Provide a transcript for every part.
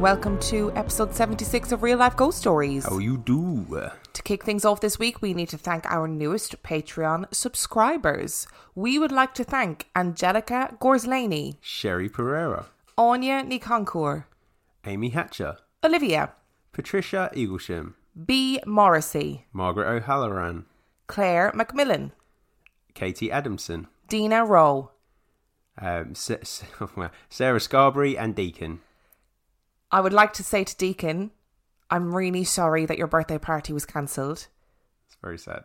And welcome to episode 76 of Real Life Ghost Stories. How you do? To kick things off this week, we need to thank our newest Patreon subscribers. We would like to thank Angelica Gorslaney, Sherry Pereira, Anya Nikoncourt, Amy Hatcher, Olivia, Patricia Eaglesham, B. Morrissey, Margaret O'Halloran, Claire Macmillan, Katie Adamson, Dina Rowe. um, Sa- Sa- Sarah Scarberry, and Deacon. I would like to say to Deacon, I'm really sorry that your birthday party was cancelled, It's very sad.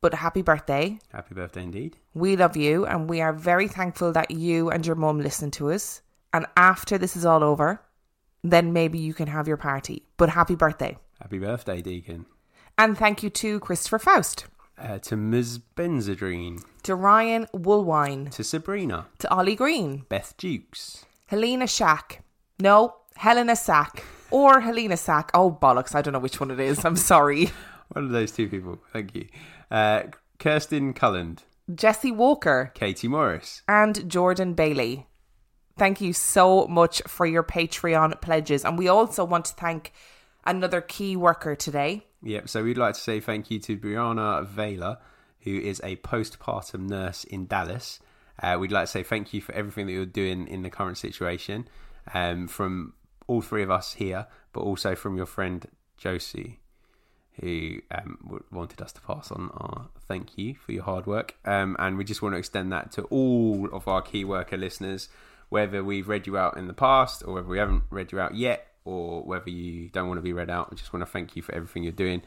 but happy birthday. Happy birthday indeed. We love you and we are very thankful that you and your mum listened to us. And after this is all over, then maybe you can have your party. But happy birthday. Happy birthday, Deacon. And thank you to Christopher Faust, Uh, to Ms. Benzadrine, to Ryan Woolwine, to Sabrina, to Ollie Green, Beth Dukes, Helena Shack. No, Helena Sack. Or Helena Sack. Oh, bollocks. I don't know which one it is. I'm sorry. one of those two people. Thank you. Uh, Kirsten Culland, Jesse Walker Katie Morris, and Jordan Bailey. Thank you so much for your Patreon pledges. And we also want to thank another key worker today. Yep, so we'd like to say thank you to Brianna Vela, who is a postpartum nurse in Dallas. Uh, we'd like to say thank you for everything that you're doing in the current situation um, from all three of us here, but also from your friend Josie, who um, wanted us to pass on our thank you for your hard work. Um, and we just want to extend that to all of our key worker listeners, whether we've read you out in the past or whether we haven't read you out yet or whether you don't want to be read out. I just want to thank you for everything you're doing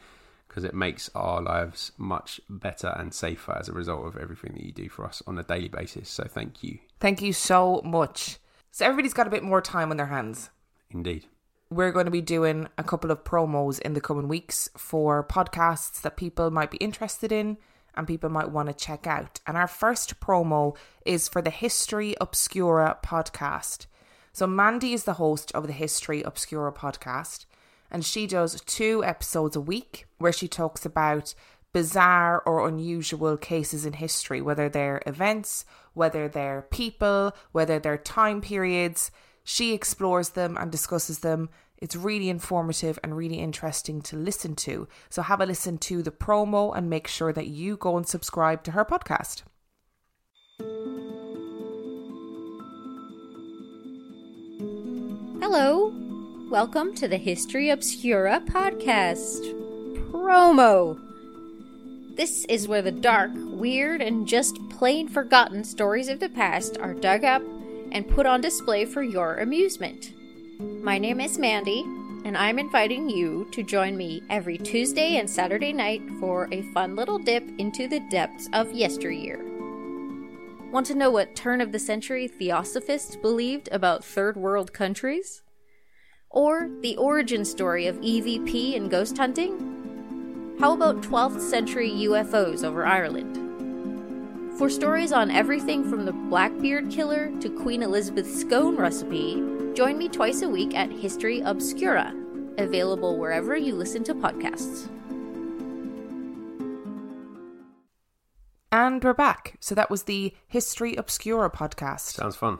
because it makes our lives much better and safer as a result of everything that you do for us on a daily basis. So thank you Thank you so much. So, everybody's got a bit more time on their hands. Indeed. We're going to be doing a couple of promos in the coming weeks for podcasts that people might be interested in and people might want to check out. And our first promo is for the History Obscura podcast. So, Mandy is the host of the History Obscura podcast, and she does two episodes a week where she talks about bizarre or unusual cases in history, whether they're events, whether they're people, whether they're time periods. She explores them and discusses them. It's really informative and really interesting to listen to. So have a listen to the promo and make sure that you go and subscribe to her podcast. Hello. Welcome to the History Obscura podcast. Promo. This is where the dark, weird, and just plain forgotten stories of the past are dug up and put on display for your amusement. My name is Mandy, and I'm inviting you to join me every Tuesday and Saturday night for a fun little dip into the depths of yesteryear. Want to know what turn of the century theosophists believed about third world countries? Or the origin story of EVP and ghost hunting? How about 12th century UFOs over Ireland? For stories on everything from the Blackbeard Killer to Queen Elizabeth's scone recipe, join me twice a week at History Obscura, available wherever you listen to podcasts. And we're back. So that was the History Obscura podcast. Sounds fun.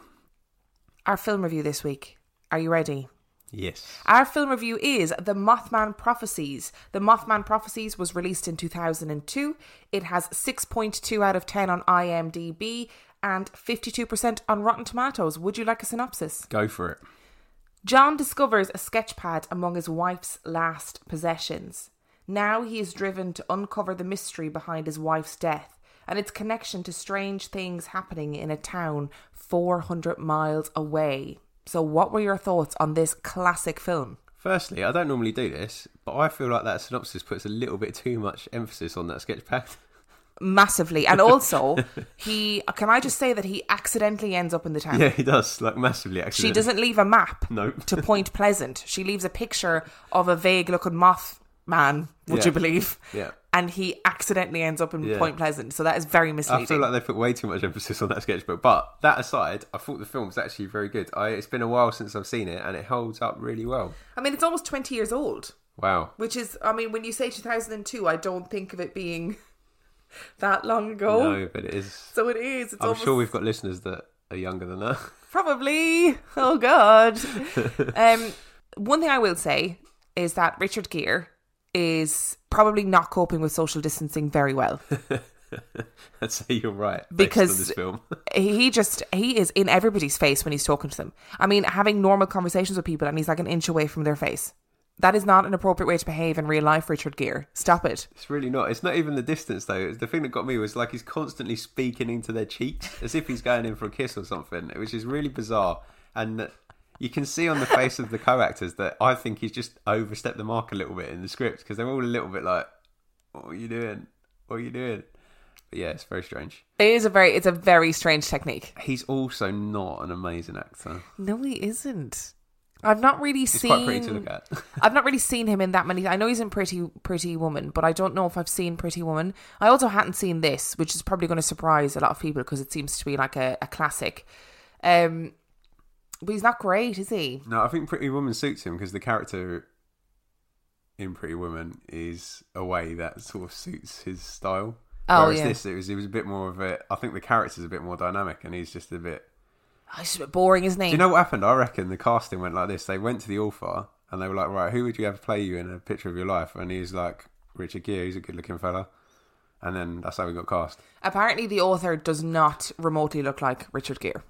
Our film review this week. Are you ready? Yes. Our film review is The Mothman Prophecies. The Mothman Prophecies was released in 2002. It has 6.2 out of 10 on IMDb and 52% on Rotten Tomatoes. Would you like a synopsis? Go for it. John discovers a sketchpad among his wife's last possessions. Now he is driven to uncover the mystery behind his wife's death and its connection to strange things happening in a town 400 miles away. So, what were your thoughts on this classic film? Firstly, I don't normally do this, but I feel like that synopsis puts a little bit too much emphasis on that sketchpad. Massively. And also, he can I just say that he accidentally ends up in the town? Yeah, he does, like massively. Accidentally. She doesn't leave a map Nope. to Point Pleasant. She leaves a picture of a vague looking moth man, would Yeah. you believe? Yeah. And he accidentally ends up in Yeah. Point Pleasant. So that is very misleading. I feel like they put way too much emphasis on that sketchbook. But that aside, I thought the film was actually very good. I, it's been a while since I've seen it, and it holds up really well. I mean, it's almost 20 years old, Wow. which is, I mean, when you say 2002, I don't think of it being that long ago. No, but it is. So it is. It's I'm almost sure we've got listeners that are younger than that. Probably. Oh God. um, one thing I will say is that Richard Gere is probably not coping with social distancing very well. I'd say you're right. Because- this film, he just he is in everybody's face when he's talking to them. I mean, having normal conversations with people and he's like an inch away from their face. That is not an appropriate way to behave in real life, Richard Gere. Stop it. it's really not. It's not even the distance though. The thing that got me was like he's constantly speaking into their cheeks as if he's going in for a kiss or something, which is really bizarre. And you can see on the face of the co-actors that I think he's just overstepped the mark a little bit in the script because they're all a little bit like, "What are you doing? What are you doing?" But yeah, it's very strange. It is a very it's a very strange technique. He's also not an amazing actor. No, he isn't. I've not really He's seen quite pretty to look at. I've not really seen him in that many. I know he's in Pretty Pretty Woman, but I don't know if I've seen Pretty Woman. I also hadn't seen this, which is probably going to surprise a lot of people because it seems to be like a, a classic. Um, but he's not great, is he? No, I think Pretty Woman suits him because the character in Pretty Woman is a way that sort of suits his style. Oh, Whereas yeah. this, it was, it was a bit more of a. I think the character's a bit more dynamic, and he's just a bit. Oh, he's a bit boring, isn't he? Do you know what happened? I reckon the casting went like this. They went to the author and they were like, "Right, who would you have play you in a picture of your life?" And he's like, "Richard Gere. He's a good-looking fella." And then that's how we got cast. Apparently, the author does not remotely look like Richard Gere.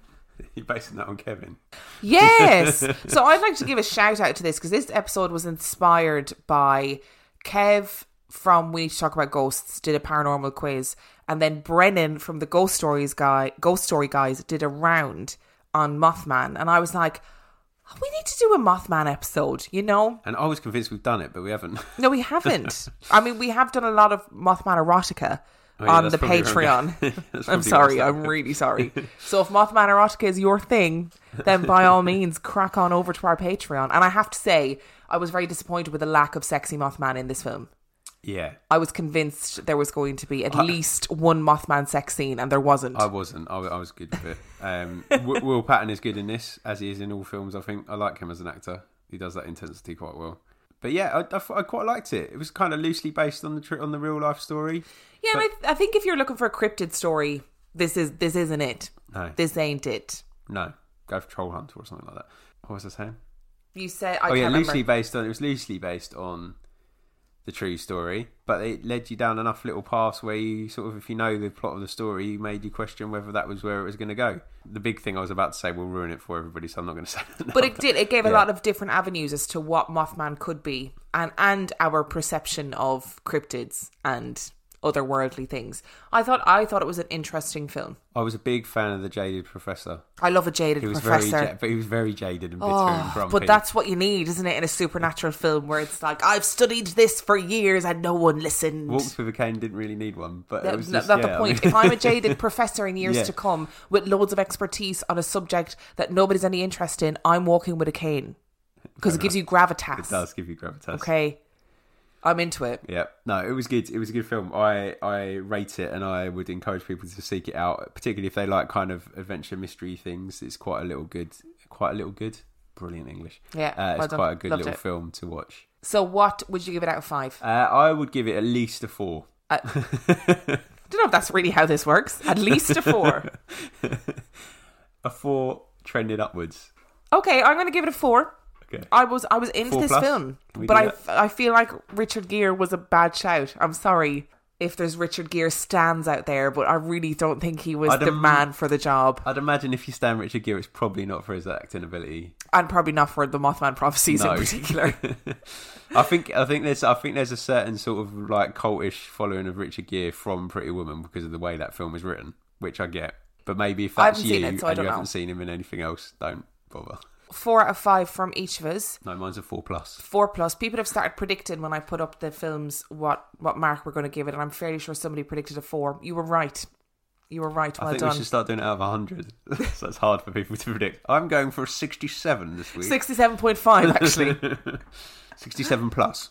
He basing that on Kevin. Yes. so I'd like to give a shout out to this because this episode was inspired by Kev from We Need to Talk About Ghosts did a paranormal quiz, and then Brennan from the Ghost Stories guy, Ghost Story guys did a round on Mothman, and I was like, "Oh, we need to do a Mothman episode, you know? And I was convinced we've done it, but we haven't. No, we haven't. I mean, we have done a lot of Mothman erotica. Oh, yeah, on the Patreon. I'm sorry, I'm really sorry. So if Mothman erotica is your thing, then by all means crack on over to our Patreon. And I have to say, I was very disappointed with the lack of sexy Mothman in this film. yeah, I was convinced there was going to be at least one Mothman sex scene, and there wasn't. I wasn't. I, I was good with it. Um, Will Patton is good in this, as he is in all films. I think I like him as an actor. He does that intensity quite well. But yeah, I, I, I quite liked it. It was kind of loosely based on the tr- on the real life story. yeah, and I, I think if you're looking for a cryptid story, this is this isn't it. No, This ain't it. no, go for Troll Hunter or something like that. What was I saying? You said I oh yeah, loosely remember. based on. It was loosely based on the true story, but it led you down enough little paths where you sort of, if you know the plot of the story, you made you question whether that was where it was going to go. The big thing I was about to say will ruin it for everybody, so I'm not going to say that. But it did. It gave a lot of different avenues as to what Mothman could be, and and our perception of cryptids and otherworldly things. I thought I thought it was an interesting film. I was a big fan of the jaded professor. I love a jaded He was professor. very, but he was very jaded and oh, bitter and Oh, grumpy. but that's what you need, isn't it, in a supernatural film where it's like I've studied this for years and no one listened. Walks with a cane didn't really need one, but it That- was not just, not yeah, the I point. mean- if I'm a jaded professor in years Yeah. to come with loads of expertise on a subject that nobody's any interest in, I'm walking with a cane because it gives you gravitas. it does give you gravitas. Okay, I'm into it. Yeah, no, it was good. It was a good film. I I rate it, and I would encourage people to seek it out, particularly if they like kind of adventure mystery things. It's quite a little good, quite a little good. Brilliant English. Yeah, uh, it's done. quite a good Loved little it. film to watch. So, what would you give it out of five? Uh, I would give it at least a four. I don't know if that's really how this works. At least a four. A four trending upwards. Okay, I'm going to give it a four. Okay. I was I was into Four this plus? film, we but do I, I feel like Richard Gere was a bad shout. I'm sorry. if there's Richard Gere stands out there, but I really don't think he was I'd the man for the job, I'd imagine if you stand Richard Gere, it's probably not for his acting ability. and probably not for the Mothman prophecies No. in particular. I think I think there's I think there's a certain sort of like cultish following of Richard Gere from Pretty Woman because of the way that film was written, which I get. But maybe if I that's haven't you seen it, so I and you don't know. haven't seen him in anything else, don't bother. Four out of five from each of us. No, mine's a four plus. Four plus. People have started predicting when I put up the films what what mark we're going to give it, and I'm fairly sure somebody predicted a four. You were right. You were right. Well I think done. we should start doing it out of hundred. so it's hard for people to predict. I'm going for a sixty-seven this week. Sixty-seven point five actually. Sixty-seven plus.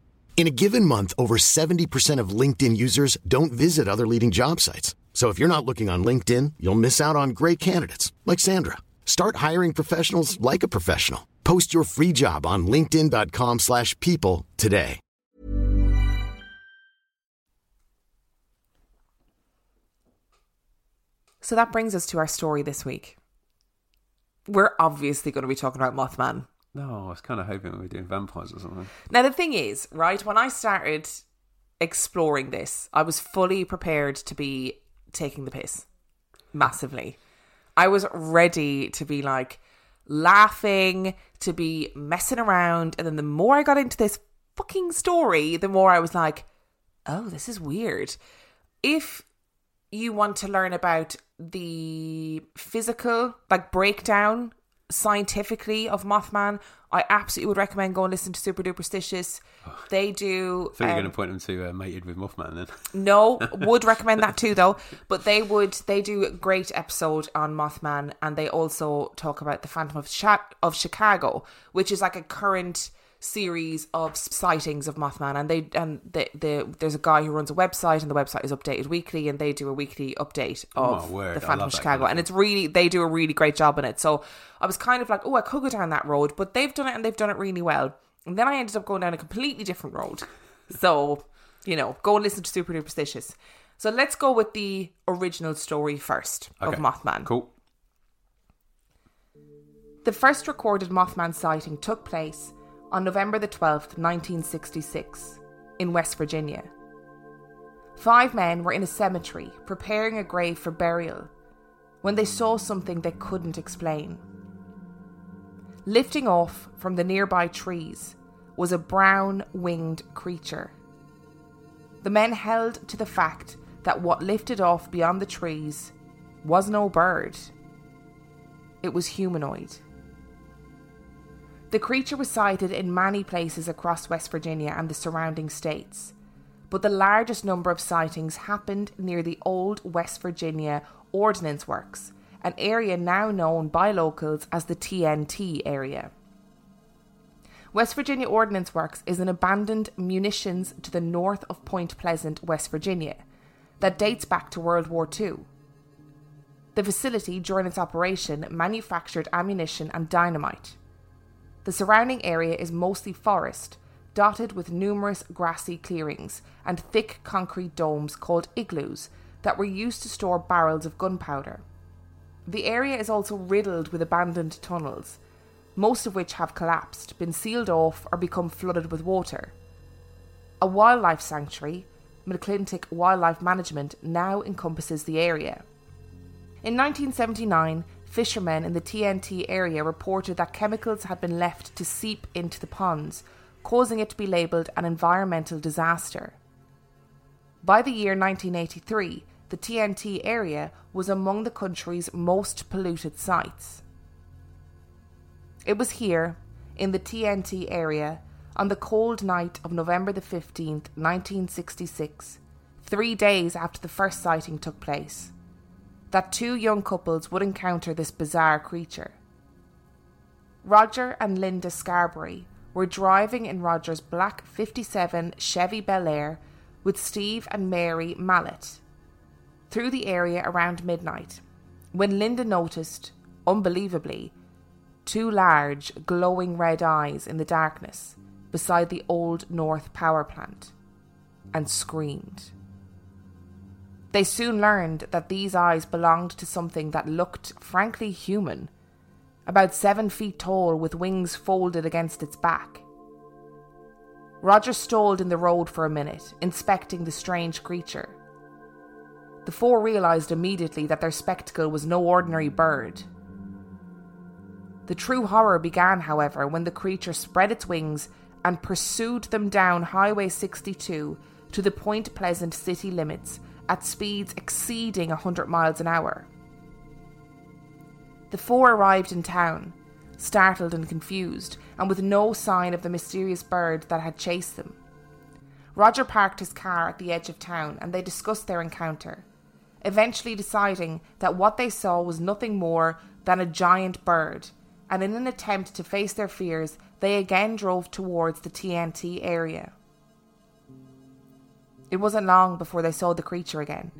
In a given month, over 70% of LinkedIn users don't visit other leading job sites. So if you're not looking on LinkedIn, you'll miss out on great candidates like Sandra. Start hiring professionals like a professional. Post your free job on linkedin.com/people today. So that brings us to our story this week. We're obviously going to be talking about Mothman. No, I was kind of hoping we were doing vampires or something. Now, the thing is, right, when I started exploring this, I was fully prepared to be taking the piss massively. I was ready to be like laughing, to be messing around. And then the more I got into this fucking story, the more I was like, oh, this is weird. If you want to learn about the physical, like breakdown scientifically of Mothman, I absolutely would recommend going listen to Super Duperstitious. They do. Thought you're um, going to point them to uh, Mated with Mothman then. no, would recommend that too though. But they would they do a great episode on Mothman and they also talk about the Phantom of of Chicago, which is like a current series of sightings of Mothman and they and the, the there's a guy who runs a website and the website is updated weekly and they do a weekly update Oh, of word. the Phantom of Chicago and it's really they do a really great job in it. So I was kind of like, oh, I could go down that road, but they've done it and they've done it really well. And then I ended up going down a completely different road. So, you know, go and listen to Super Duperstitious. So let's go with the original story first of Mothman. Cool. The first recorded Mothman sighting took place on November the 12th, 1966, in West Virginia. Five men were in a cemetery preparing a grave for burial when they saw something they couldn't explain. Lifting off from the nearby trees was a brown winged creature. The men held to the fact that what lifted off beyond the trees was no bird, it was humanoid. The creature was sighted in many places across West Virginia and the surrounding states, but the largest number of sightings happened near the old West Virginia Ordnance Works, an area now known by locals as the TNT area. West Virginia Ordnance Works is an abandoned munitions to the north of Point Pleasant, West Virginia, that dates back to World War II. The facility, during its operation, manufactured ammunition and dynamite. The surrounding area is mostly forest, dotted with numerous grassy clearings and thick concrete domes called igloos that were used to store barrels of gunpowder. The area is also riddled with abandoned tunnels, most of which have collapsed, been sealed off, or become flooded with water. A wildlife sanctuary, McClintic Wildlife Management, now encompasses the area. In 1979, fishermen in the TNT area reported that chemicals had been left to seep into the ponds, causing it to be labelled an environmental disaster. By the year 1983, the TNT area was among the country's most polluted sites. It was here, in the TNT area, on the cold night of November the 15th, 1966, three days after the first sighting took place, that two young couples would encounter this bizarre creature. Roger and Linda Scarberry were driving in Roger's black 57 Chevy Bel Air with Steve and Mary Mallette through the area around midnight when Linda noticed, unbelievably, two large, glowing red eyes in the darkness beside the Old North power plant and screamed. They soon learned that these eyes belonged to something that looked frankly human, about seven feet tall with wings folded against its back. Roger stalled in the road for a minute, inspecting the strange creature. The four realised immediately that their spectacle was no ordinary bird. The true horror began, however, when the creature spread its wings and pursued them down Highway 62 to the Point Pleasant city limits at speeds exceeding 100 miles an hour. The four arrived in town, startled and confused, and with no sign of the mysterious bird that had chased them. Roger parked his car at the edge of town and they discussed their encounter, eventually deciding that what they saw was nothing more than a giant bird, and in an attempt to face their fears, they again drove towards the TNT area. It wasn't long before they saw the creature again,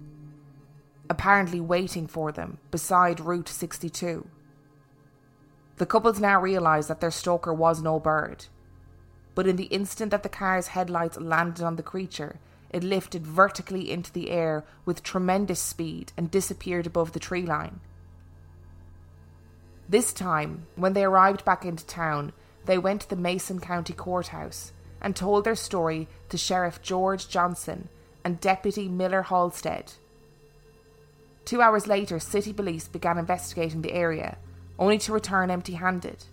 apparently waiting for them beside Route 62. The couples now realised that their stalker was no bird, but in the instant that the car's headlights landed on the creature, it lifted vertically into the air with tremendous speed and disappeared above the tree line. This time, when they arrived back into town, they went to the Mason County Courthouse and told their story to Sheriff George Johnson and Deputy Millard Halstead. Two hours later, city police began investigating the area, only to return empty handed.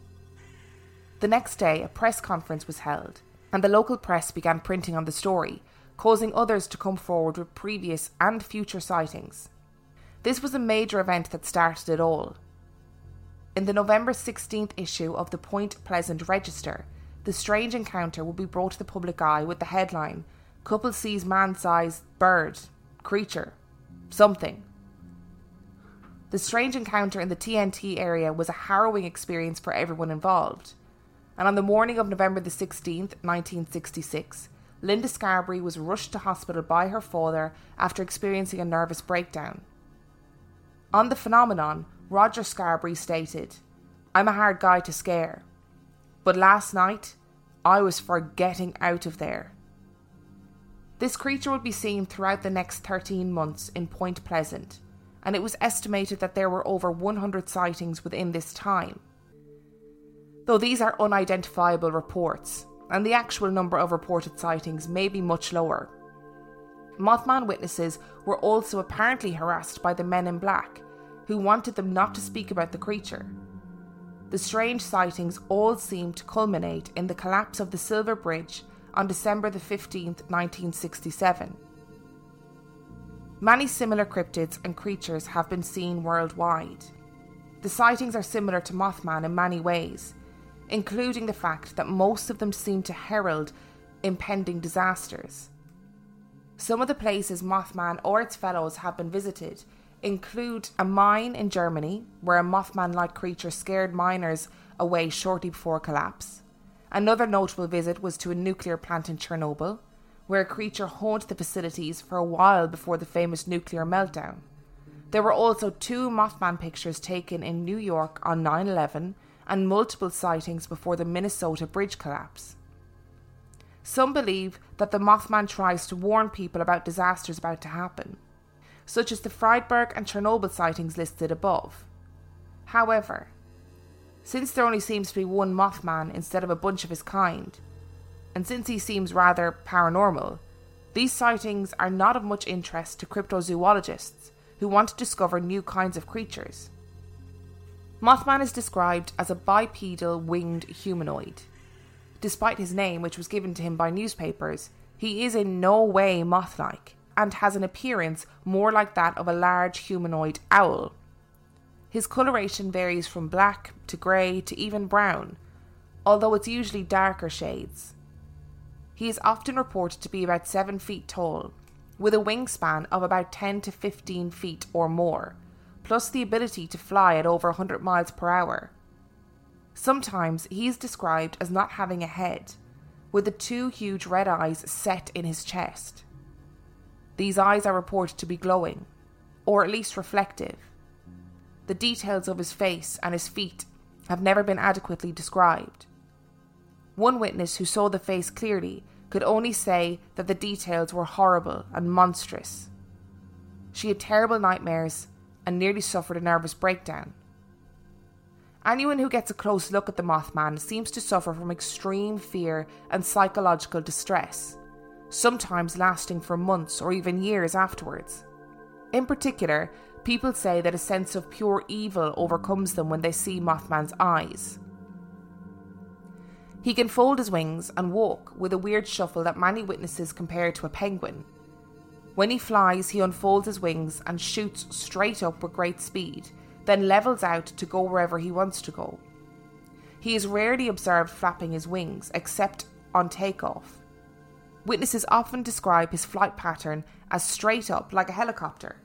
The next day, a press conference was held, and the local press began printing on the story, causing others to come forward with previous and future sightings. This was a major event that started it all. In the November 16th issue of the Point Pleasant Register, the strange encounter will be brought to the public eye with the headline Couple sees man sized bird, creature, something. The strange encounter in the TNT area was a harrowing experience for everyone involved. And on the morning of November the 16th, 1966, Linda Scarberry was rushed to hospital by her father after experiencing a nervous breakdown. On the phenomenon, Roger Scarberry stated, I'm a hard guy to scare. But last night, I was for getting out of there. This creature would be seen throughout the next 13 months in Point Pleasant, and it was estimated that there were over 100 sightings within this time. Though these are unidentifiable reports, and the actual number of reported sightings may be much lower. Mothman witnesses were also apparently harassed by the men in black, who wanted them not to speak about the creature. The strange sightings all seemed to culminate in the collapse of the Silver Bridge on December the 15th, 1967. Many similar cryptids and creatures have been seen worldwide. The sightings are similar to Mothman in many ways, including the fact that most of them seem to herald impending disasters. Some of the places Mothman or its fellows have been visited include a mine in Germany, where a Mothman like creature scared miners away shortly before collapse. Another notable visit was to a nuclear plant in Chernobyl, where a creature haunted the facilities for a while before the famous nuclear meltdown. There were also two Mothman pictures taken in New York on 9 11 and multiple sightings before the Minnesota bridge collapse. Some believe that the Mothman tries to warn people about disasters about to happen, such as the Freiburg and Chernobyl sightings listed above. However, since there only seems to be one Mothman instead of a bunch of his kind, and since he seems rather paranormal, these sightings are not of much interest to cryptozoologists who want to discover new kinds of creatures. Mothman is described as a bipedal winged humanoid. Despite his name, which was given to him by newspapers, he is in no way moth like and has an appearance more like that of a large humanoid owl. His coloration varies from black to grey to even brown, although it's usually darker shades. He is often reported to be about 7 feet tall, with a wingspan of about 10 to 15 feet or more plus the ability to fly at over 100 miles per hour. Sometimes he is described as not having a head, with the two huge red eyes set in his chest. These eyes are reported to be glowing, or at least reflective. The details of his face and his feet have never been adequately described. One witness who saw the face clearly could only say that the details were horrible and monstrous. She had terrible nightmares and nearly suffered a nervous breakdown. Anyone who gets a close look at the Mothman seems to suffer from extreme fear and psychological distress, sometimes lasting for months or even years afterwards. In particular, people say that a sense of pure evil overcomes them when they see Mothman's eyes. He can fold his wings and walk with a weird shuffle that many witnesses compare to a penguin. When he flies, he unfolds his wings and shoots straight up with great speed, then levels out to go wherever he wants to go. He is rarely observed flapping his wings, except on takeoff. Witnesses often describe his flight pattern as straight up like a helicopter.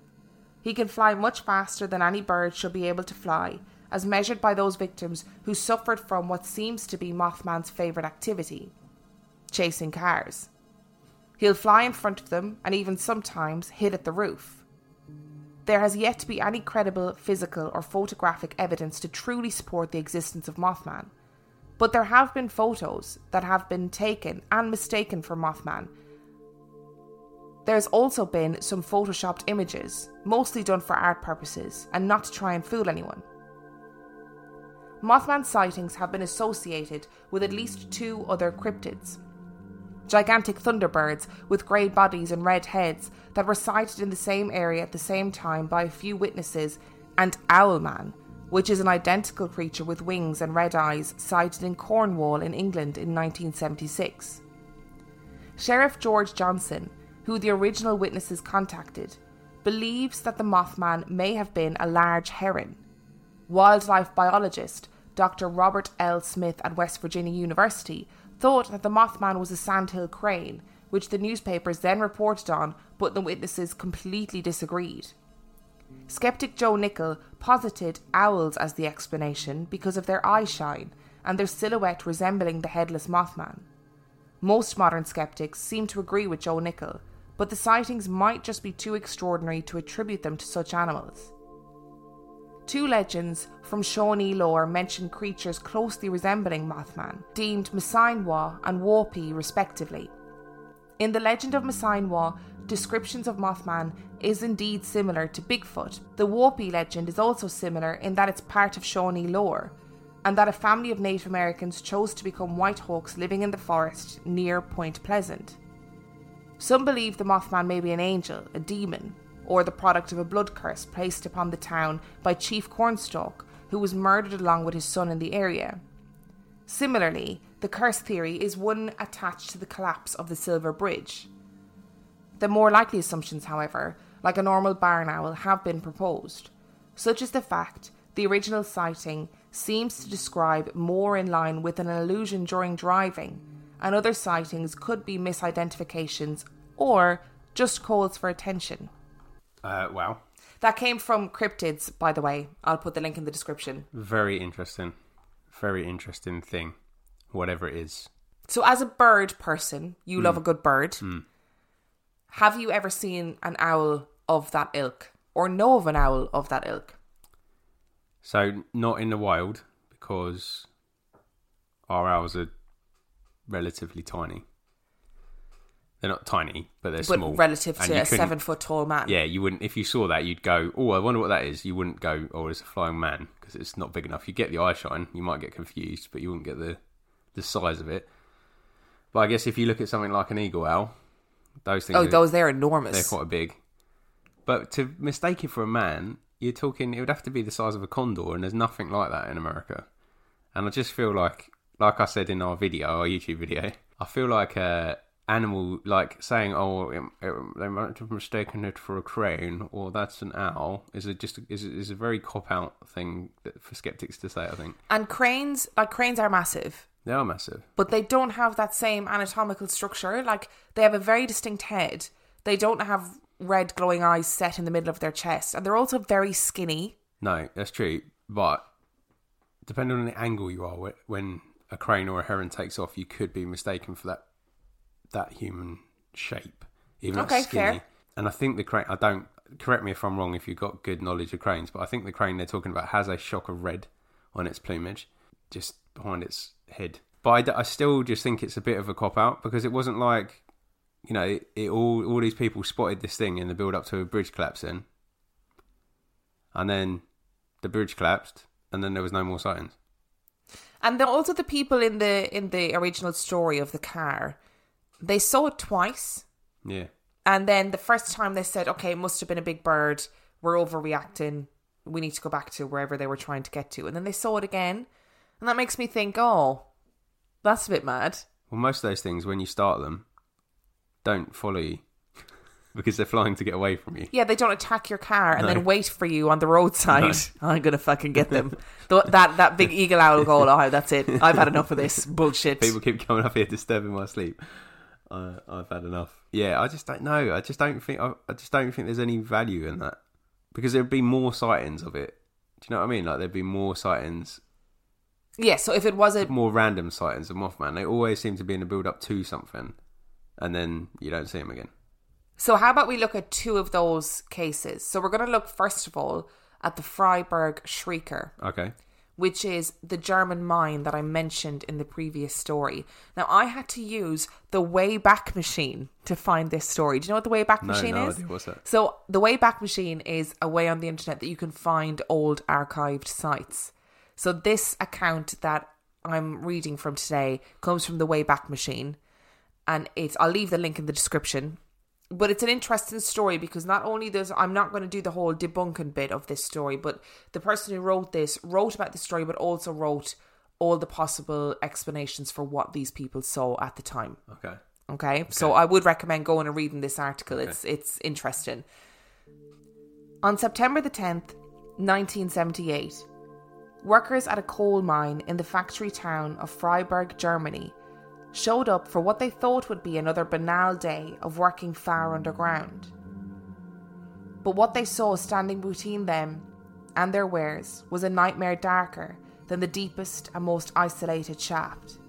He can fly much faster than any bird should be able to fly, as measured by those victims who suffered from what seems to be Mothman's favourite activity chasing cars. He'll fly in front of them and even sometimes hit at the roof. There has yet to be any credible physical or photographic evidence to truly support the existence of Mothman, but there have been photos that have been taken and mistaken for Mothman. There's also been some photoshopped images, mostly done for art purposes and not to try and fool anyone. Mothman sightings have been associated with at least two other cryptids. Gigantic thunderbirds with grey bodies and red heads that were sighted in the same area at the same time by a few witnesses, and Owlman, which is an identical creature with wings and red eyes sighted in Cornwall in England in 1976. Sheriff George Johnson, who the original witnesses contacted, believes that the Mothman may have been a large heron. Wildlife biologist Dr. Robert L. Smith at West Virginia University thought that the Mothman was a sandhill crane, which the newspapers then reported on, but the witnesses completely disagreed. Skeptic Joe Nickell posited owls as the explanation because of their eye shine and their silhouette resembling the headless Mothman. Most modern skeptics seem to agree with Joe Nickell, but the sightings might just be too extraordinary to attribute them to such animals. Two legends from Shawnee lore mention creatures closely resembling Mothman, deemed Masainwa and Waupi respectively. In the legend of Messinewa, descriptions of Mothman is indeed similar to Bigfoot. The Waupi legend is also similar in that it's part of Shawnee lore, and that a family of Native Americans chose to become White Hawks living in the forest near Point Pleasant. Some believe the Mothman may be an angel, a demon, or the product of a blood curse placed upon the town by Chief Cornstalk, who was murdered along with his son in the area. Similarly, the curse theory is one attached to the collapse of the Silver Bridge. The more likely assumptions, however, like a normal barn owl, have been proposed, such as the fact the original sighting seems to describe more in line with an illusion during driving, and other sightings could be misidentifications or just calls for attention. Uh, wow. That came from Cryptids, by the way. I'll put the link in the description. Very interesting. Very interesting thing. Whatever it is. So, as a bird person, you love a good bird. Have you ever seen an owl of that ilk or know of an owl of that ilk? So, not in the wild because our owls are relatively tiny. They're not tiny, but they're But small. relative And to a seven foot tall man. Yeah, you wouldn't. If you saw that, you'd go, "Oh, I wonder what that is." You wouldn't go, "Oh, it's a flying man," because it's not big enough. You get the eye shine, you might get confused, but you wouldn't get the the size of it. But I guess if you look at something like an eagle owl, those things, Oh, are, those they're enormous. they're quite big. But to mistake it for a man, you're talking. It would have to be the size of a condor, and there's nothing like that in America. And I just feel like, like I said in our video, our YouTube video, I feel like a animal, like saying, "Oh, it, it- they might have mistaken it for a crane," or "That's an owl," is a, just is, is a very cop out thing for skeptics to say. I think and cranes, like cranes, are massive, they are massive. but they don't have that same anatomical structure. Like they have a very distinct head. They don't have red glowing eyes set in the middle of their chest, and they're also very skinny. No, that's true. But depending on the angle you are, when a crane or a heron takes off, you could be mistaken for that that human shape, even Okay, skinny. fair. And I think the crane. I don't correct me if I'm wrong. If you've got good knowledge of cranes, but I think the crane they're talking about has a shock of red on its plumage, just behind its head. But I still just think it's a bit of a cop out because it wasn't like you know it all all these people spotted this thing in the build up to a bridge collapsing, and then the bridge collapsed, and then there was no more sightings. And then also the people in the in the original story of the car, they saw it twice, Yeah. and then the first time they said, "Okay, it must have been a big bird. We're overreacting. We need to go back to wherever they were trying to get to." And then they saw it again, and that makes me think, "Oh, that's a bit mad." Well, most of those things, when you start them, don't follow you because they're flying to get away from you. Yeah, they don't attack your car and No. then wait for you on the roadside. I'm gonna fucking get them. Th- that that big eagle owl will go, "Oh, that's it. I've had enough of this bullshit." People keep coming up here disturbing my sleep. I I've had enough. Yeah, I just don't know. I just don't think. I, I just don't think there's any value in that because there'd be more sightings of it. Do you know what I mean? Like there'd be more sightings, yeah, so if it was a more random sightings of Mothman. They always seem to be in the build up to something, and then you don't see them again. So, how about we look at two of those cases? So, we're going to look first of all at the Freiburg Shrieker, Okay. which is the German mine that I mentioned in the previous story. Now, I had to use the Wayback Machine to find this story. Do you know what the Wayback No, Machine no is? idea. What's that? So, the Wayback Machine is a way on the internet that you can find old archived sites. So, this account that I'm reading from today comes from the Wayback Machine, and it's I'll leave the link in the description. But it's an interesting story because not only does I'm not going to do the whole debunking bit of this story, but the person who wrote this wrote about the story, but also wrote all the possible explanations for what these people saw at the time. Okay. Okay, so I would recommend going and reading this article. It's it's interesting. On September the 10th, 1978, workers at a coal mine in the factory town of Freiburg, Germany, showed up for what they thought would be another banal day of working far underground. But what they saw standing between them and their wares was a nightmare darker than the deepest and most isolated shaft.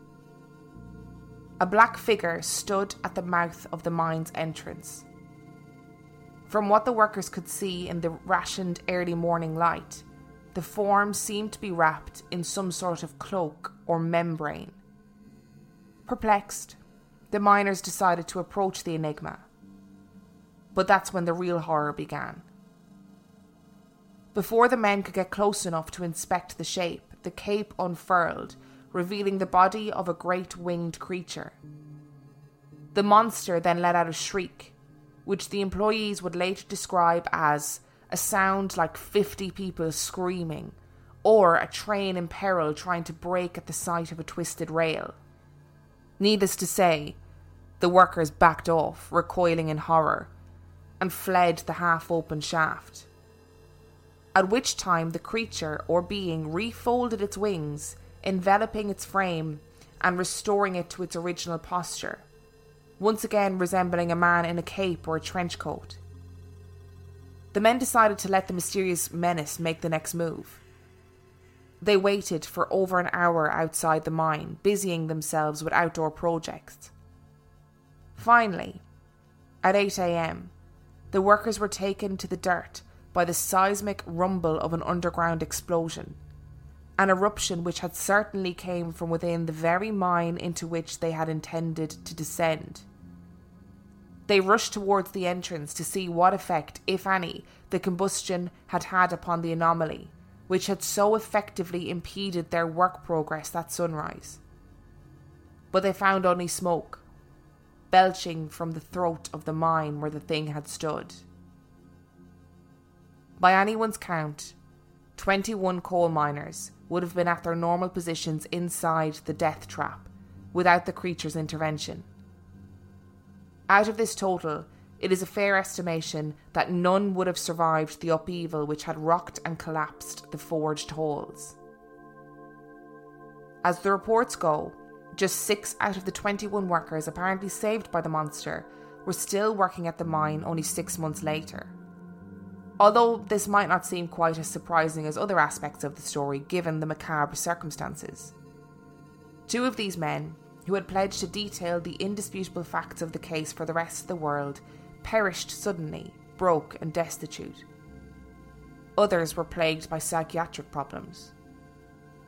A black figure stood at the mouth of the mine's entrance. From what the workers could see in the rationed early morning light, the form seemed to be wrapped in some sort of cloak or membrane. Perplexed, the miners decided to approach the enigma. But that's when the real horror began. Before the men could get close enough to inspect the shape, the cape unfurled, revealing the body of a great winged creature. The monster then let out a shriek, which the employees would later describe as a sound like 50 people screaming, or a train in peril trying to brake at the sight of a twisted rail. Needless to say, the workers backed off, recoiling in horror, and fled the half open shaft. At which time the creature or being refolded its wings, enveloping its frame and restoring it to its original posture, once again resembling a man in a cape or a trench coat. The men decided to let the mysterious menace make the next move. They waited for over an hour outside the mine, busying themselves with outdoor projects. Finally, at 8 am, the workers were taken to the dirt by the seismic rumble of an underground explosion, an eruption which had certainly came from within the very mine into which they had intended to descend. They rushed towards the entrance to see what effect, if any, the combustion had had upon the anomaly, which had so effectively impeded their work progress that sunrise. But they found only smoke, belching from the throat of the mine where the thing had stood. By anyone's count, 21 coal miners would have been at their normal positions inside the death trap without the creature's intervention. Out of this total, it is a fair estimation that none would have survived the upheaval which had rocked and collapsed the forged halls. As the reports go, just six out of the 21 workers apparently saved by the monster were still working at the mine only six months later. Although this might not seem quite as surprising as other aspects of the story given the macabre circumstances. Two of these men, who had pledged to detail the indisputable facts of the case for the rest of the world, perished suddenly, broke and destitute. Others were plagued by psychiatric problems.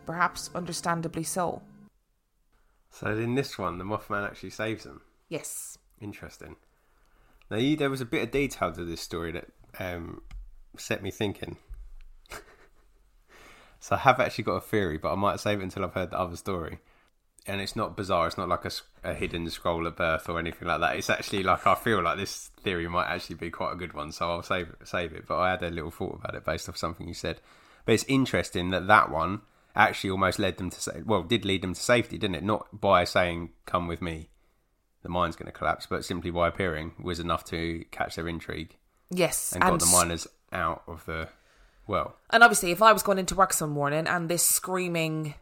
Perhaps understandably so. So in this one, the Mothman actually saves them. Yes. Interesting. Now, you, there was a bit of detail to this story that um, set me thinking. so I have actually got a theory, but I might save it until I've heard the other story. And it's not bizarre. It's not like a hidden scroll at birth or anything like that. It's actually like I feel like this theory might actually be quite a good one. So I'll save save it. But I had a little thought about it based off something you said. But it's interesting that that one actually almost led them to say, well, did lead them to safety, didn't it? Not by saying, "Come with me." The mine's going to collapse, but simply by appearing was enough to catch their intrigue Yes. and, got the miners out of the well. And obviously, if I was going into work some morning and this screaming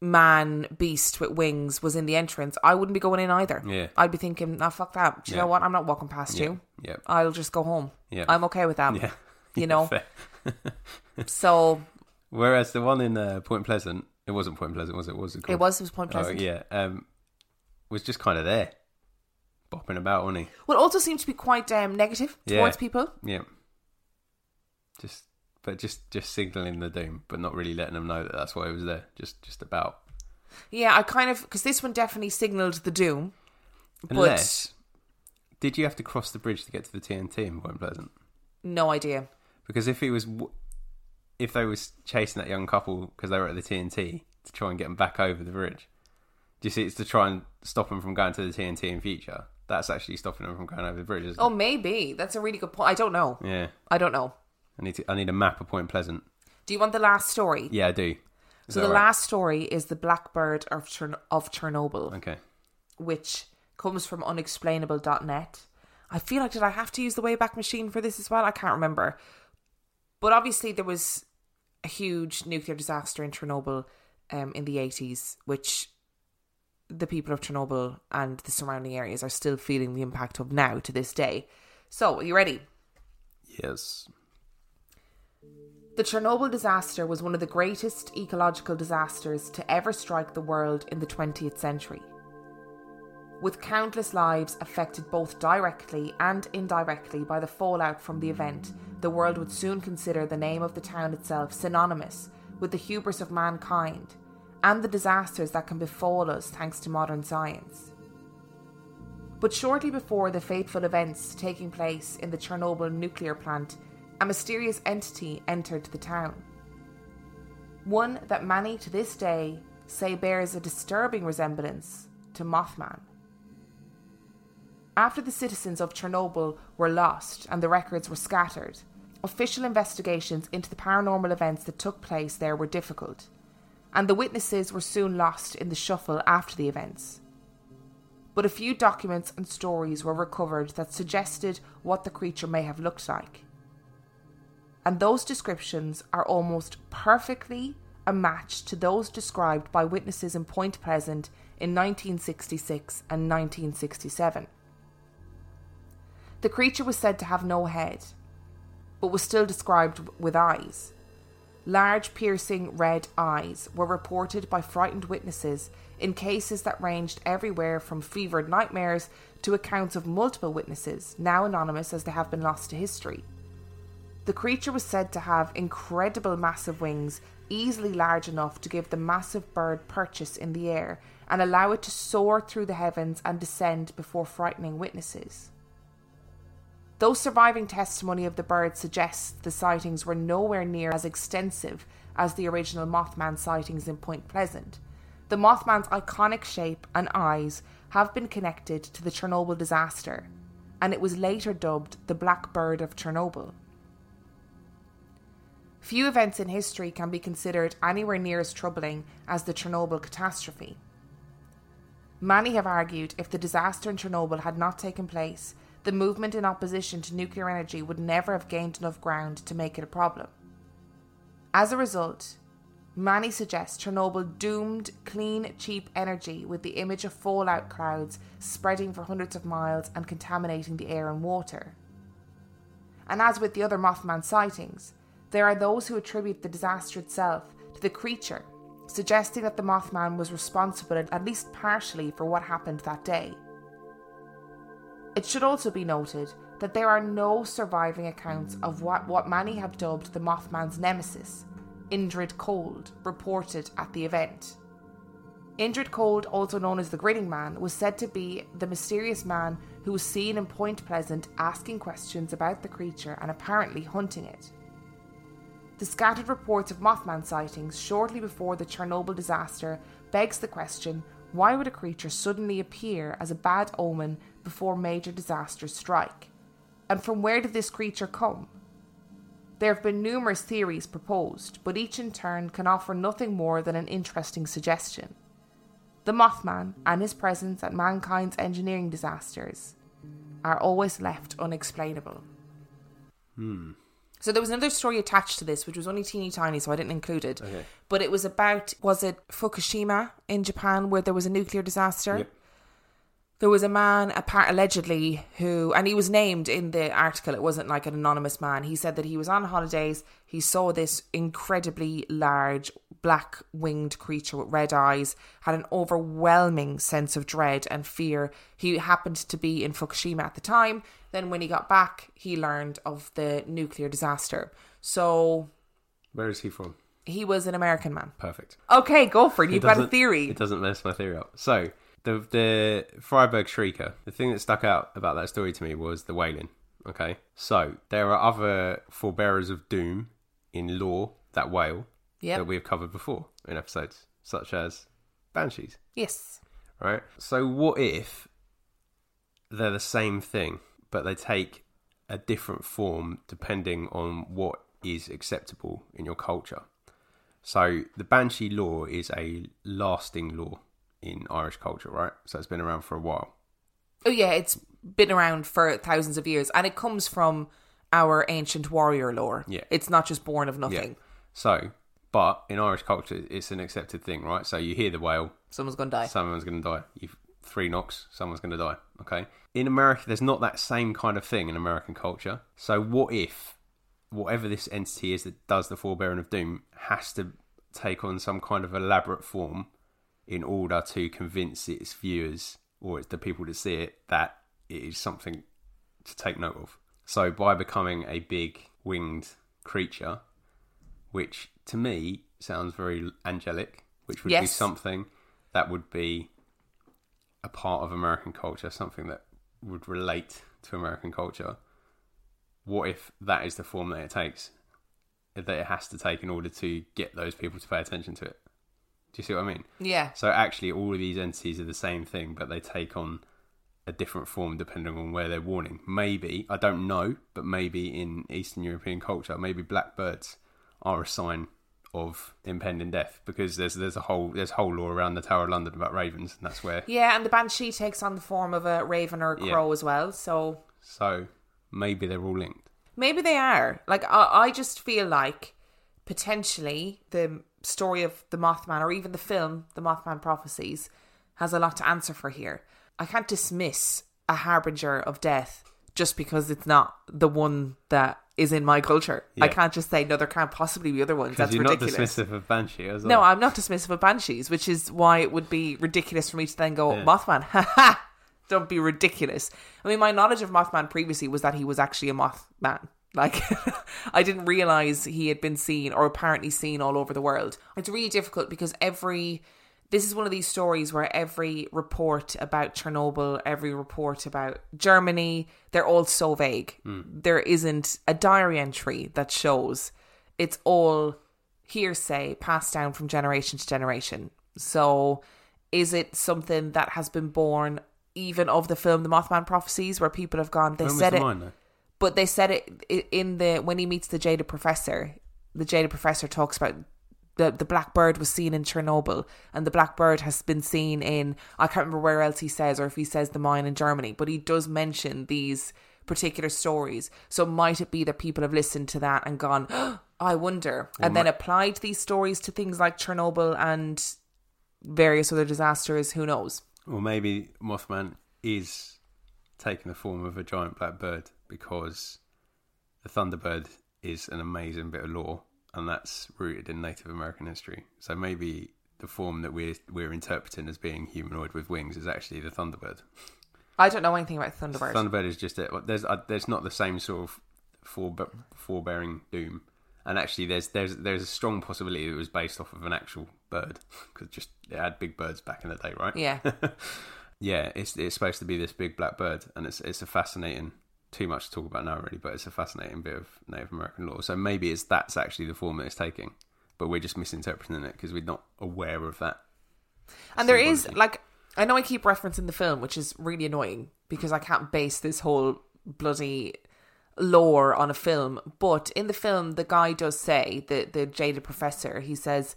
man beast with wings was in the entrance, I wouldn't be going in either. Yeah. I'd be thinking, nah, fuck that. Do you Yeah. know what? I'm not walking past Yeah, you. yeah. I'll just go home. Yeah. I'm okay with that. Yeah, You know? So Whereas the one in uh, Point Pleasant, it wasn't Point Pleasant, was it? What was it called? it was, it was Point Oh Pleasant. yeah, um, was just kind of there, bopping about, wasn't he? Well, it also seemed to be quite um, negative towards people. Yeah. Just, but just just signaling the doom, but not really letting them know that that's why he was there. Just just about. Yeah, I kind of, because this one definitely signalled the doom. But Unless, did you have to cross the bridge to get to the TNT in Point Pleasant? no idea. Because if he was, if they was chasing that young couple because they were at the TNT to try and get them back over the bridge, do you see? It's to try and stop them from going to the TNT in future. That's actually stopping them from going over the bridge. Isn't Oh, maybe. That's a really good point. I don't know. yeah. I don't know. I need to. I need a map of Point Pleasant. Do you want the last story? Yeah, I do. Is So the right? last story is the Blackbird of, Chern- of Chernobyl, Okay. which comes from unexplainable.net. I feel like did I have to use the Wayback Machine for this as well? I can't remember. But obviously there was a huge nuclear disaster in Chernobyl um, in the 80s, which the people of Chernobyl and the surrounding areas are still feeling the impact of now to this day. So, are you ready? Yes. The Chernobyl disaster was one of the greatest ecological disasters to ever strike the world in the 20th century. With countless lives affected both directly and indirectly by the fallout from the event, the world would soon consider the name of the town itself synonymous with the hubris of mankind and the disasters that can befall us thanks to modern science. But shortly before the fateful events taking place in the Chernobyl nuclear plant, a mysterious entity entered the town. One that many to this day say bears a disturbing resemblance to Mothman. After the citizens of Chernobyl were lost and the records were scattered, official investigations into the paranormal events that took place there were difficult, and the witnesses were soon lost in the shuffle after the events but a few documents and stories were recovered that suggested what the creature may have looked like. And those descriptions are almost perfectly a match to those described by witnesses in Point Pleasant in 1966 and 1967. The creature was said to have no head, but was still described with eyes. Large, piercing red eyes were reported by frightened witnesses in cases that ranged everywhere from fevered nightmares to accounts of multiple witnesses, now anonymous as they have been lost to history. The creature was said to have incredible massive wings, easily large enough to give the massive bird purchase in the air and allow it to soar through the heavens and descend before frightening witnesses. Though surviving testimony of the bird suggests the sightings were nowhere near as extensive as the original Mothman sightings in Point Pleasant, the Mothman's iconic shape and eyes have been connected to the Chernobyl disaster, and it was later dubbed the Black Bird of Chernobyl. Few events in history can be considered anywhere near as troubling as the Chernobyl catastrophe. Many have argued if the disaster in Chernobyl had not taken place, the movement in opposition to nuclear energy would never have gained enough ground to make it a problem. As a result, many suggest Chernobyl doomed clean, cheap energy with the image of fallout clouds spreading for hundreds of miles and contaminating the air and water. And as with the other Mothman sightings, there are those who attribute the disaster itself to the creature, suggesting that the Mothman was responsible at least partially for what happened that day. It should also be noted that there are no surviving accounts of what, what many have dubbed the Mothman's nemesis, Indrid Cold, reported at the event. Indrid Cold, also known as the Grinning Man, was said to be the mysterious man who was seen in Point Pleasant asking questions about the creature and apparently hunting it. The scattered reports of Mothman sightings shortly before the Chernobyl disaster begs the question why would a creature suddenly appear as a bad omen before major disasters strike? And from where did this creature come? There have been numerous theories proposed, but each in turn can offer nothing more than an interesting suggestion. The Mothman and his presence at mankind's engineering disasters are always left unexplainable. Hmm. So there was another story attached to this, which was only teeny tiny, so I didn't include it. Okay. But it was about was it Fukushima in Japan where there was a nuclear disaster? Yep. There was a man, appa- allegedly, who, and he was named in the article. It wasn't like an anonymous man. He said that he was on holidays. He saw this incredibly large black winged creature with red eyes, had an overwhelming sense of dread and fear. He happened to be in Fukushima at the time. Then, when he got back, he learned of the nuclear disaster. So, Where is he from? he was an American man. Perfect. Okay, go for it. It You've got a theory. It doesn't mess my theory up. So the the Freiburg Shrieker. The thing that stuck out about that story to me was the wailing. Okay, so there are other forebearers of doom in lore that wail Yep. that we have covered before in episodes, such as banshees. Yes. Right. So what if they're the same thing, but they take a different form depending on what is acceptable in your culture? So the Banshee lore is a lasting lore in Irish culture, right? So it's been around for a while. Oh yeah, it's been around for thousands of years, and it comes from our ancient warrior lore. Yeah. it's not just born of nothing. So, but in Irish culture, it's an accepted thing, right? So you hear the wail, Someone's gonna die. someone's going to die. You've three knocks, someone's going to die. Okay. In America, there's not that same kind of thing in American culture. So what if whatever this entity is that does the forebearing of doom has to take on some kind of elaborate form in order to convince its viewers or it's the people that see it that it is something to take note of. So by becoming a big winged creature, which to me sounds very angelic, which would be something that would be a part of American culture, something that would relate to American culture. What if that is the form that it takes, that it has to take in order to get those people to pay attention to it? Do you see what I mean? Yeah, So actually, all of these entities are the same thing, but they take on a different form depending on where they're warning. Maybe I don't know, but maybe in Eastern European culture, maybe blackbirds are a sign of impending death because there's there's a whole there's whole lore around the Tower of London about ravens, and that's where. yeah, and the banshee takes on the form of a raven or a Yeah. crow as well. So So maybe they're all linked. maybe they are. Like I, I just feel like potentially the story of the Mothman, or even the film, The Mothman Prophecies, has a lot to answer for here. I can't dismiss a harbinger of death just because it's not the one that is in my culture. I can't just say no. There can't possibly be other ones. That's you're ridiculous. not dismissive of Banshee as No. I'm not dismissive of banshees, which is why it would be ridiculous for me to then go Yeah. Mothman. Ha ha! Don't be ridiculous. I mean, my knowledge of Mothman previously was that he was actually a Mothman. Like, I didn't realize he had been seen or apparently seen all over the world. It's really difficult because every. This is one of these stories where every report about Chernobyl, every report about Germany, they're all so vague. Hmm. There isn't a diary entry that shows. It's all hearsay passed down from generation to generation. So, is it something that has been born even of the film The Mothman Prophecies, where people have gone, they When said it, mine, but they said it in the when he meets the jaded professor. The jaded professor talks about the the black bird was seen in Chernobyl, and the blackbird has been seen in I can't remember where else he says, or if he says the mine in Germany, but he does mention these particular stories. So might it be that people have listened to that and gone, I wonder, and then applied these stories to things like Chernobyl and various other disasters? Who knows? Or maybe Mothman is taking the form of a giant black bird because the Thunderbird is an amazing bit of lore, and that's rooted in Native American history. So maybe the form that we're we're interpreting as being humanoid with wings is actually the Thunderbird. I don't know anything about Thunderbird. Thunderbird is just a, there's uh, there's not the same sort of forebe- forebearing doom, and actually there's there's there's a strong possibility it was based off of an actual bird because just it had big birds back in the day, right? yeah. yeah, it's it's supposed to be this big black bird, and it's it's a fascinating. Too much to talk about now, really, but it's a fascinating bit of Native American lore. So maybe it's that's actually the form that it's taking, but we're just misinterpreting it because we're not aware of that. And there is like I know I keep referencing the film, which is really annoying because I can't base this whole bloody lore on a film. But in the film, the guy does say the the jaded professor. He says,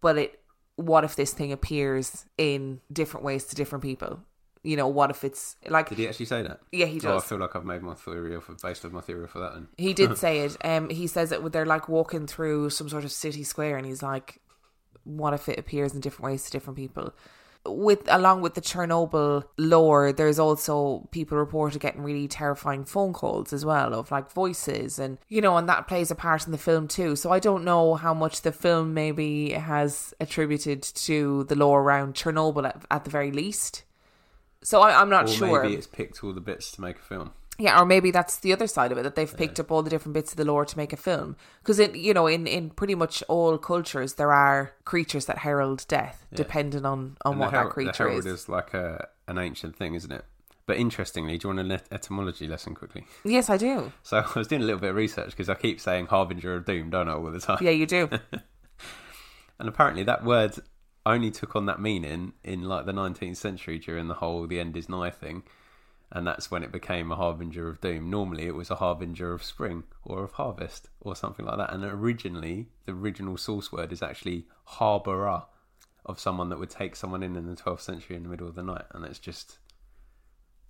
"But it, what if this thing appears in different ways to different people? You know, what if it's like Did he actually say that? Yeah, he Oh, I feel like I've made my theory off of based on my theory for that. Then He did say it. Um, he says it. They're like walking through some sort of city square, and he's like, "What if it appears in different ways to different people?" With along with the Chernobyl lore, there's also people reported getting really terrifying phone calls as well of like voices, and you know, and that plays a part in the film too. So I don't know how much the film maybe has attributed to the lore around Chernobyl at, at the very least. So I, I'm not or sure. maybe it's picked all the bits to make a film. Yeah, or maybe that's the other side of it that they've picked up all the different bits of the lore to make a film. Because in you know in in pretty much all cultures there are creatures that herald death, depending on on And what herald, that creature the herald is. is like a an ancient thing, isn't it? But interestingly, do you want an et- etymology lesson quickly? Yes, I do. So I was doing a little bit of research because I keep saying harbinger of doom, don't I, all the time? Yeah, you do. And apparently that word only took on that meaning in like the 19th century during the whole the end is nigh thing. And that's when it became a harbinger of doom. Normally it was a harbinger of spring or of harvest or something like that. And originally, the original source word is actually harbourer of someone that would take someone in in the 12th century in the middle of the night. And it's just.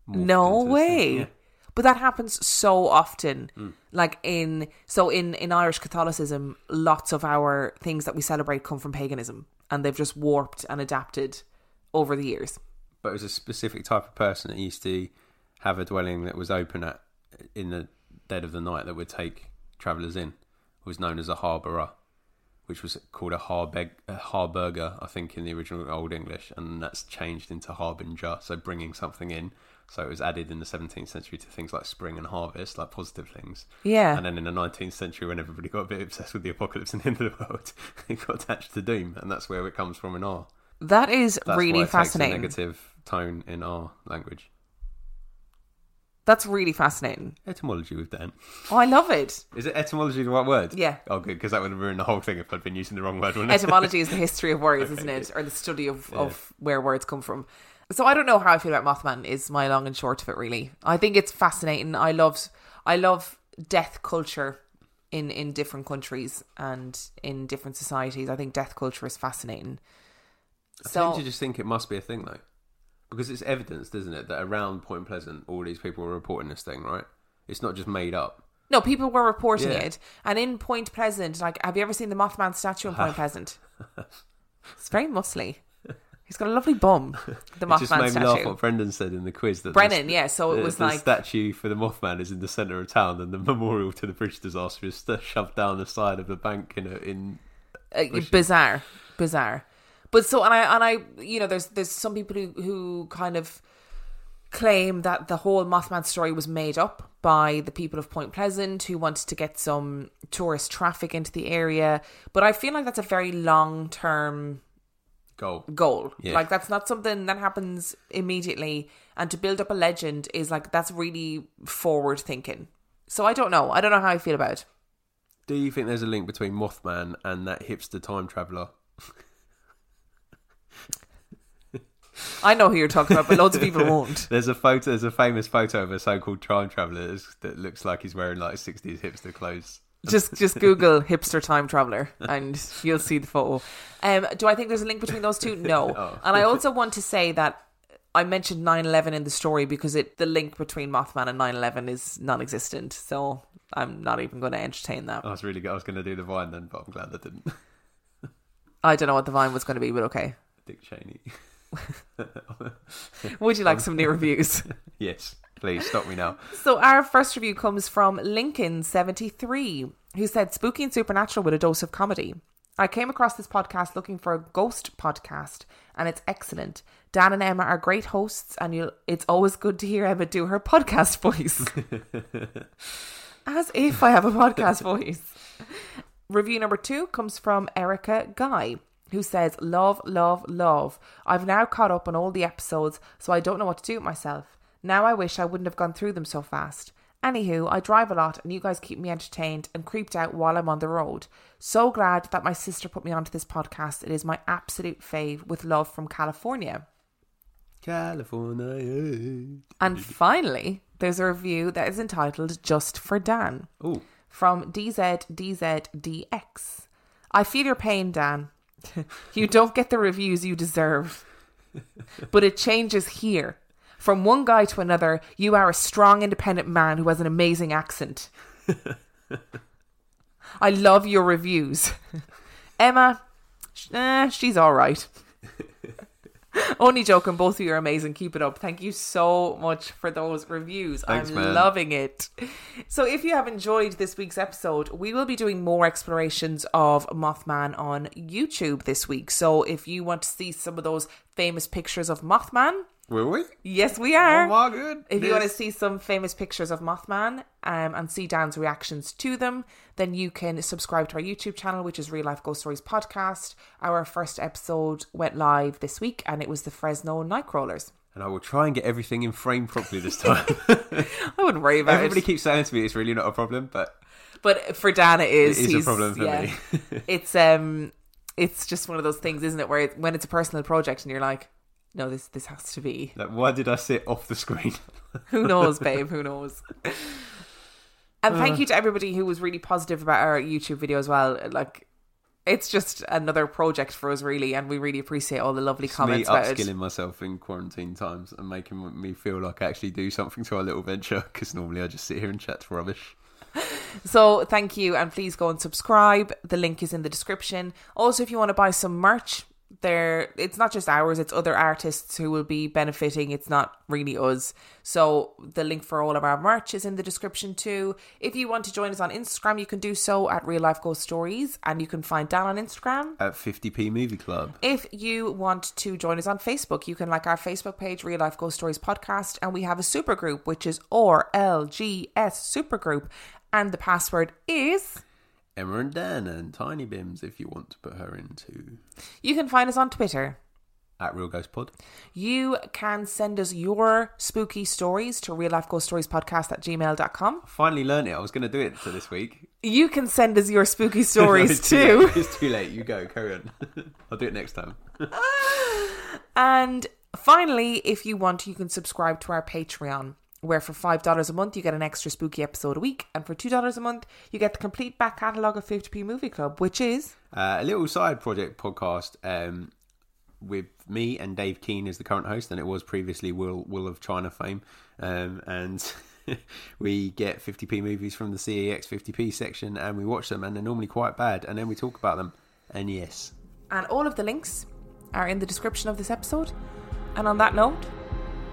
no into this thing. way. Yeah. But that happens so often. Mm. Like in so in in Irish Catholicism, lots of our things that we celebrate come from paganism, and they've just warped and adapted over the years. but it was a specific type of person that used to have a dwelling that was open at in the dead of the night that would take travellers in It was known as a harbourer, which was called a, harbeg- a harburger, I think, in the original Old English, and that's changed into harbinger, so bringing something in. So it was added in the 17th century to things like spring and harvest, like positive things. Yeah. And then in the 19th century, when everybody got a bit obsessed with the apocalypse and the end of the world, it got attached to doom, and that's where it comes from in our. That is That's really fascinating. Negative tone in our language. That's really fascinating. Etymology with Dan. Oh, I love it. Is it etymology the right word? Yeah. Oh, good, because that would have ruined the whole thing if I'd been using the wrong word, wouldn't it? Etymology is the history of words, isn't it? Or the study of, of where words come from. So I don't know how I feel about Mothman is my long and short of it really. I think it's fascinating. I love I love death culture in in different countries and in different societies. I think death culture is fascinating. I So tend to just think it must be a thing, though. Because it's evidenced, isn't it, that around Point Pleasant, all these people were reporting this thing, right? It's not just made up. no, people were reporting Yeah. it. And in Point Pleasant, like have you ever seen the Mothman statue in Point Pleasant? It's very muscly. He's got a lovely bum. The It just Mothman made me laugh statue. what Brendan said in the quiz. That Brennan, the, yeah, so it the- was the like- statue for the Mothman is in the centre of town, and the memorial to the bridge disaster is shoved down the side of the bank in a, in uh, bizarre, bizarre. But so and I and I you know there's there's some people who who kind of claim that the whole Mothman story was made up by the people of Point Pleasant who wanted to get some tourist traffic into the area. But I feel like that's a very long term goal. goal. Yeah. Like that's not something that happens immediately. And to build up a legend is like that's really forward thinking. So I don't know. I don't know how I feel about it. Do you think there's a link between Mothman and that hipster time traveller? I know who you're talking about, but loads of people won't. There's a photo. There's a famous photo of a so-called time traveller that looks like he's wearing like 60s hipster clothes. Just just Google hipster time traveler and you'll see the photo. Um, do I think there's a link between those two? No. And I also want to say that I mentioned 9/11 in the story because it the link between Mothman and 9/11 is non-existent. So I'm not even going to entertain that. I was really. Good. I was going to do the vine then, but I'm glad I didn't. I don't know what the vine was going to be, but okay. Dick Cheney. Would you like some new reviews? yes. Please stop me now. So our first review comes from Lincoln73, who said spooky and supernatural with a dose of comedy. I came across this podcast looking for a ghost podcast, and it's excellent. Dan and Emma are great hosts, and you'll, it's always good to hear Emma do her podcast voice. As if I have a podcast voice. Review number two comes from Erica Guy, who says, Love, love, love. I've now caught up on all the episodes, so I don't know what to do with myself. Now I wish I wouldn't have gone through them so fast. Anywho, I drive a lot and you guys keep me entertained and creeped out while I'm on the road. So glad that my sister put me onto this podcast. It is my absolute fave with love from California. California. And finally, there's a review that is entitled Just for Dan Oh, from DZDZDX. I feel your pain, Dan. you don't get the reviews you deserve. But it changes here. From one guy to another, you are a strong, independent man who has an amazing accent. I love your reviews. Emma, eh, she's all right. Only joking, both of you are amazing. Keep it up. Thank you so much for those reviews. Thanks, I'm man. loving it. So, if you have enjoyed this week's episode, we will be doing more explorations of Mothman on YouTube this week. So, if you want to see some of those famous pictures of Mothman, will we? yes, we are. Oh my goodness. If you want to see some famous pictures of Mothman um, and see Dan's reactions to them, then you can subscribe to our YouTube channel, which is Real Life Ghost Stories Podcast. Our first episode went live this week and it was the Fresno Nightcrawlers. And I will try and get everything in frame properly this time. I wouldn't worry about Everybody it. keeps saying to me it's really not a problem, but But for Dan, it is. It is a problem for yeah. me. it's um, it's just one of those things, isn't it? Where it, when it's a personal project and you're like, no, this this has to be. like, why did I sit off the screen? Who knows, babe? Who knows? And thank you to everybody who was really positive about our YouTube video as well. Like, it's just another project for us, really, and we really appreciate all the lovely It's me comments about upskilling it. myself in quarantine times and making me feel like I actually do something to our little venture because normally I just sit here and chat to rubbish. So, thank you, and please go and subscribe. The link is in the description. Also, if you want to buy some merch, there it's not just ours; it's other artists who will be benefiting. It's not really us. So, the link for all of our merch is in the description too. If you want to join us on Instagram, you can do so at Real Life Ghost Stories, and you can find Dan on Instagram. At 50p Movie Club. If you want to join us on Facebook, you can like our Facebook page, Real Life Ghost Stories Podcast, and we have a super group, which is RLGS Supergroup, and the password is. Emma and Dan and Tiny Bims if you want to put her into You can find us on Twitter. at Real Ghost Pod. You can send us your spooky stories to real life ghost stories podcast at gmail.com. Finally learned it. I was going to do it for this week. You can send us your spooky stories It's too too. late. It's too late. You go. Carry on. I'll do it next time. And finally, if you want, you can subscribe to our Patreon, where for $5 a month, you get an extra spooky episode a week. And for $2 a month, you get the complete back catalogue of 50p Movie Club, which is. Uh, a little side project podcast um, with me and Dave Keane as the current host, and it was previously Will Will of China fame. Um, and we get 50p movies from the CEX 50p section, and we watch them, and they're normally quite bad, and then we talk about them. And yes, And all of the links are in the description of this episode. And on that note,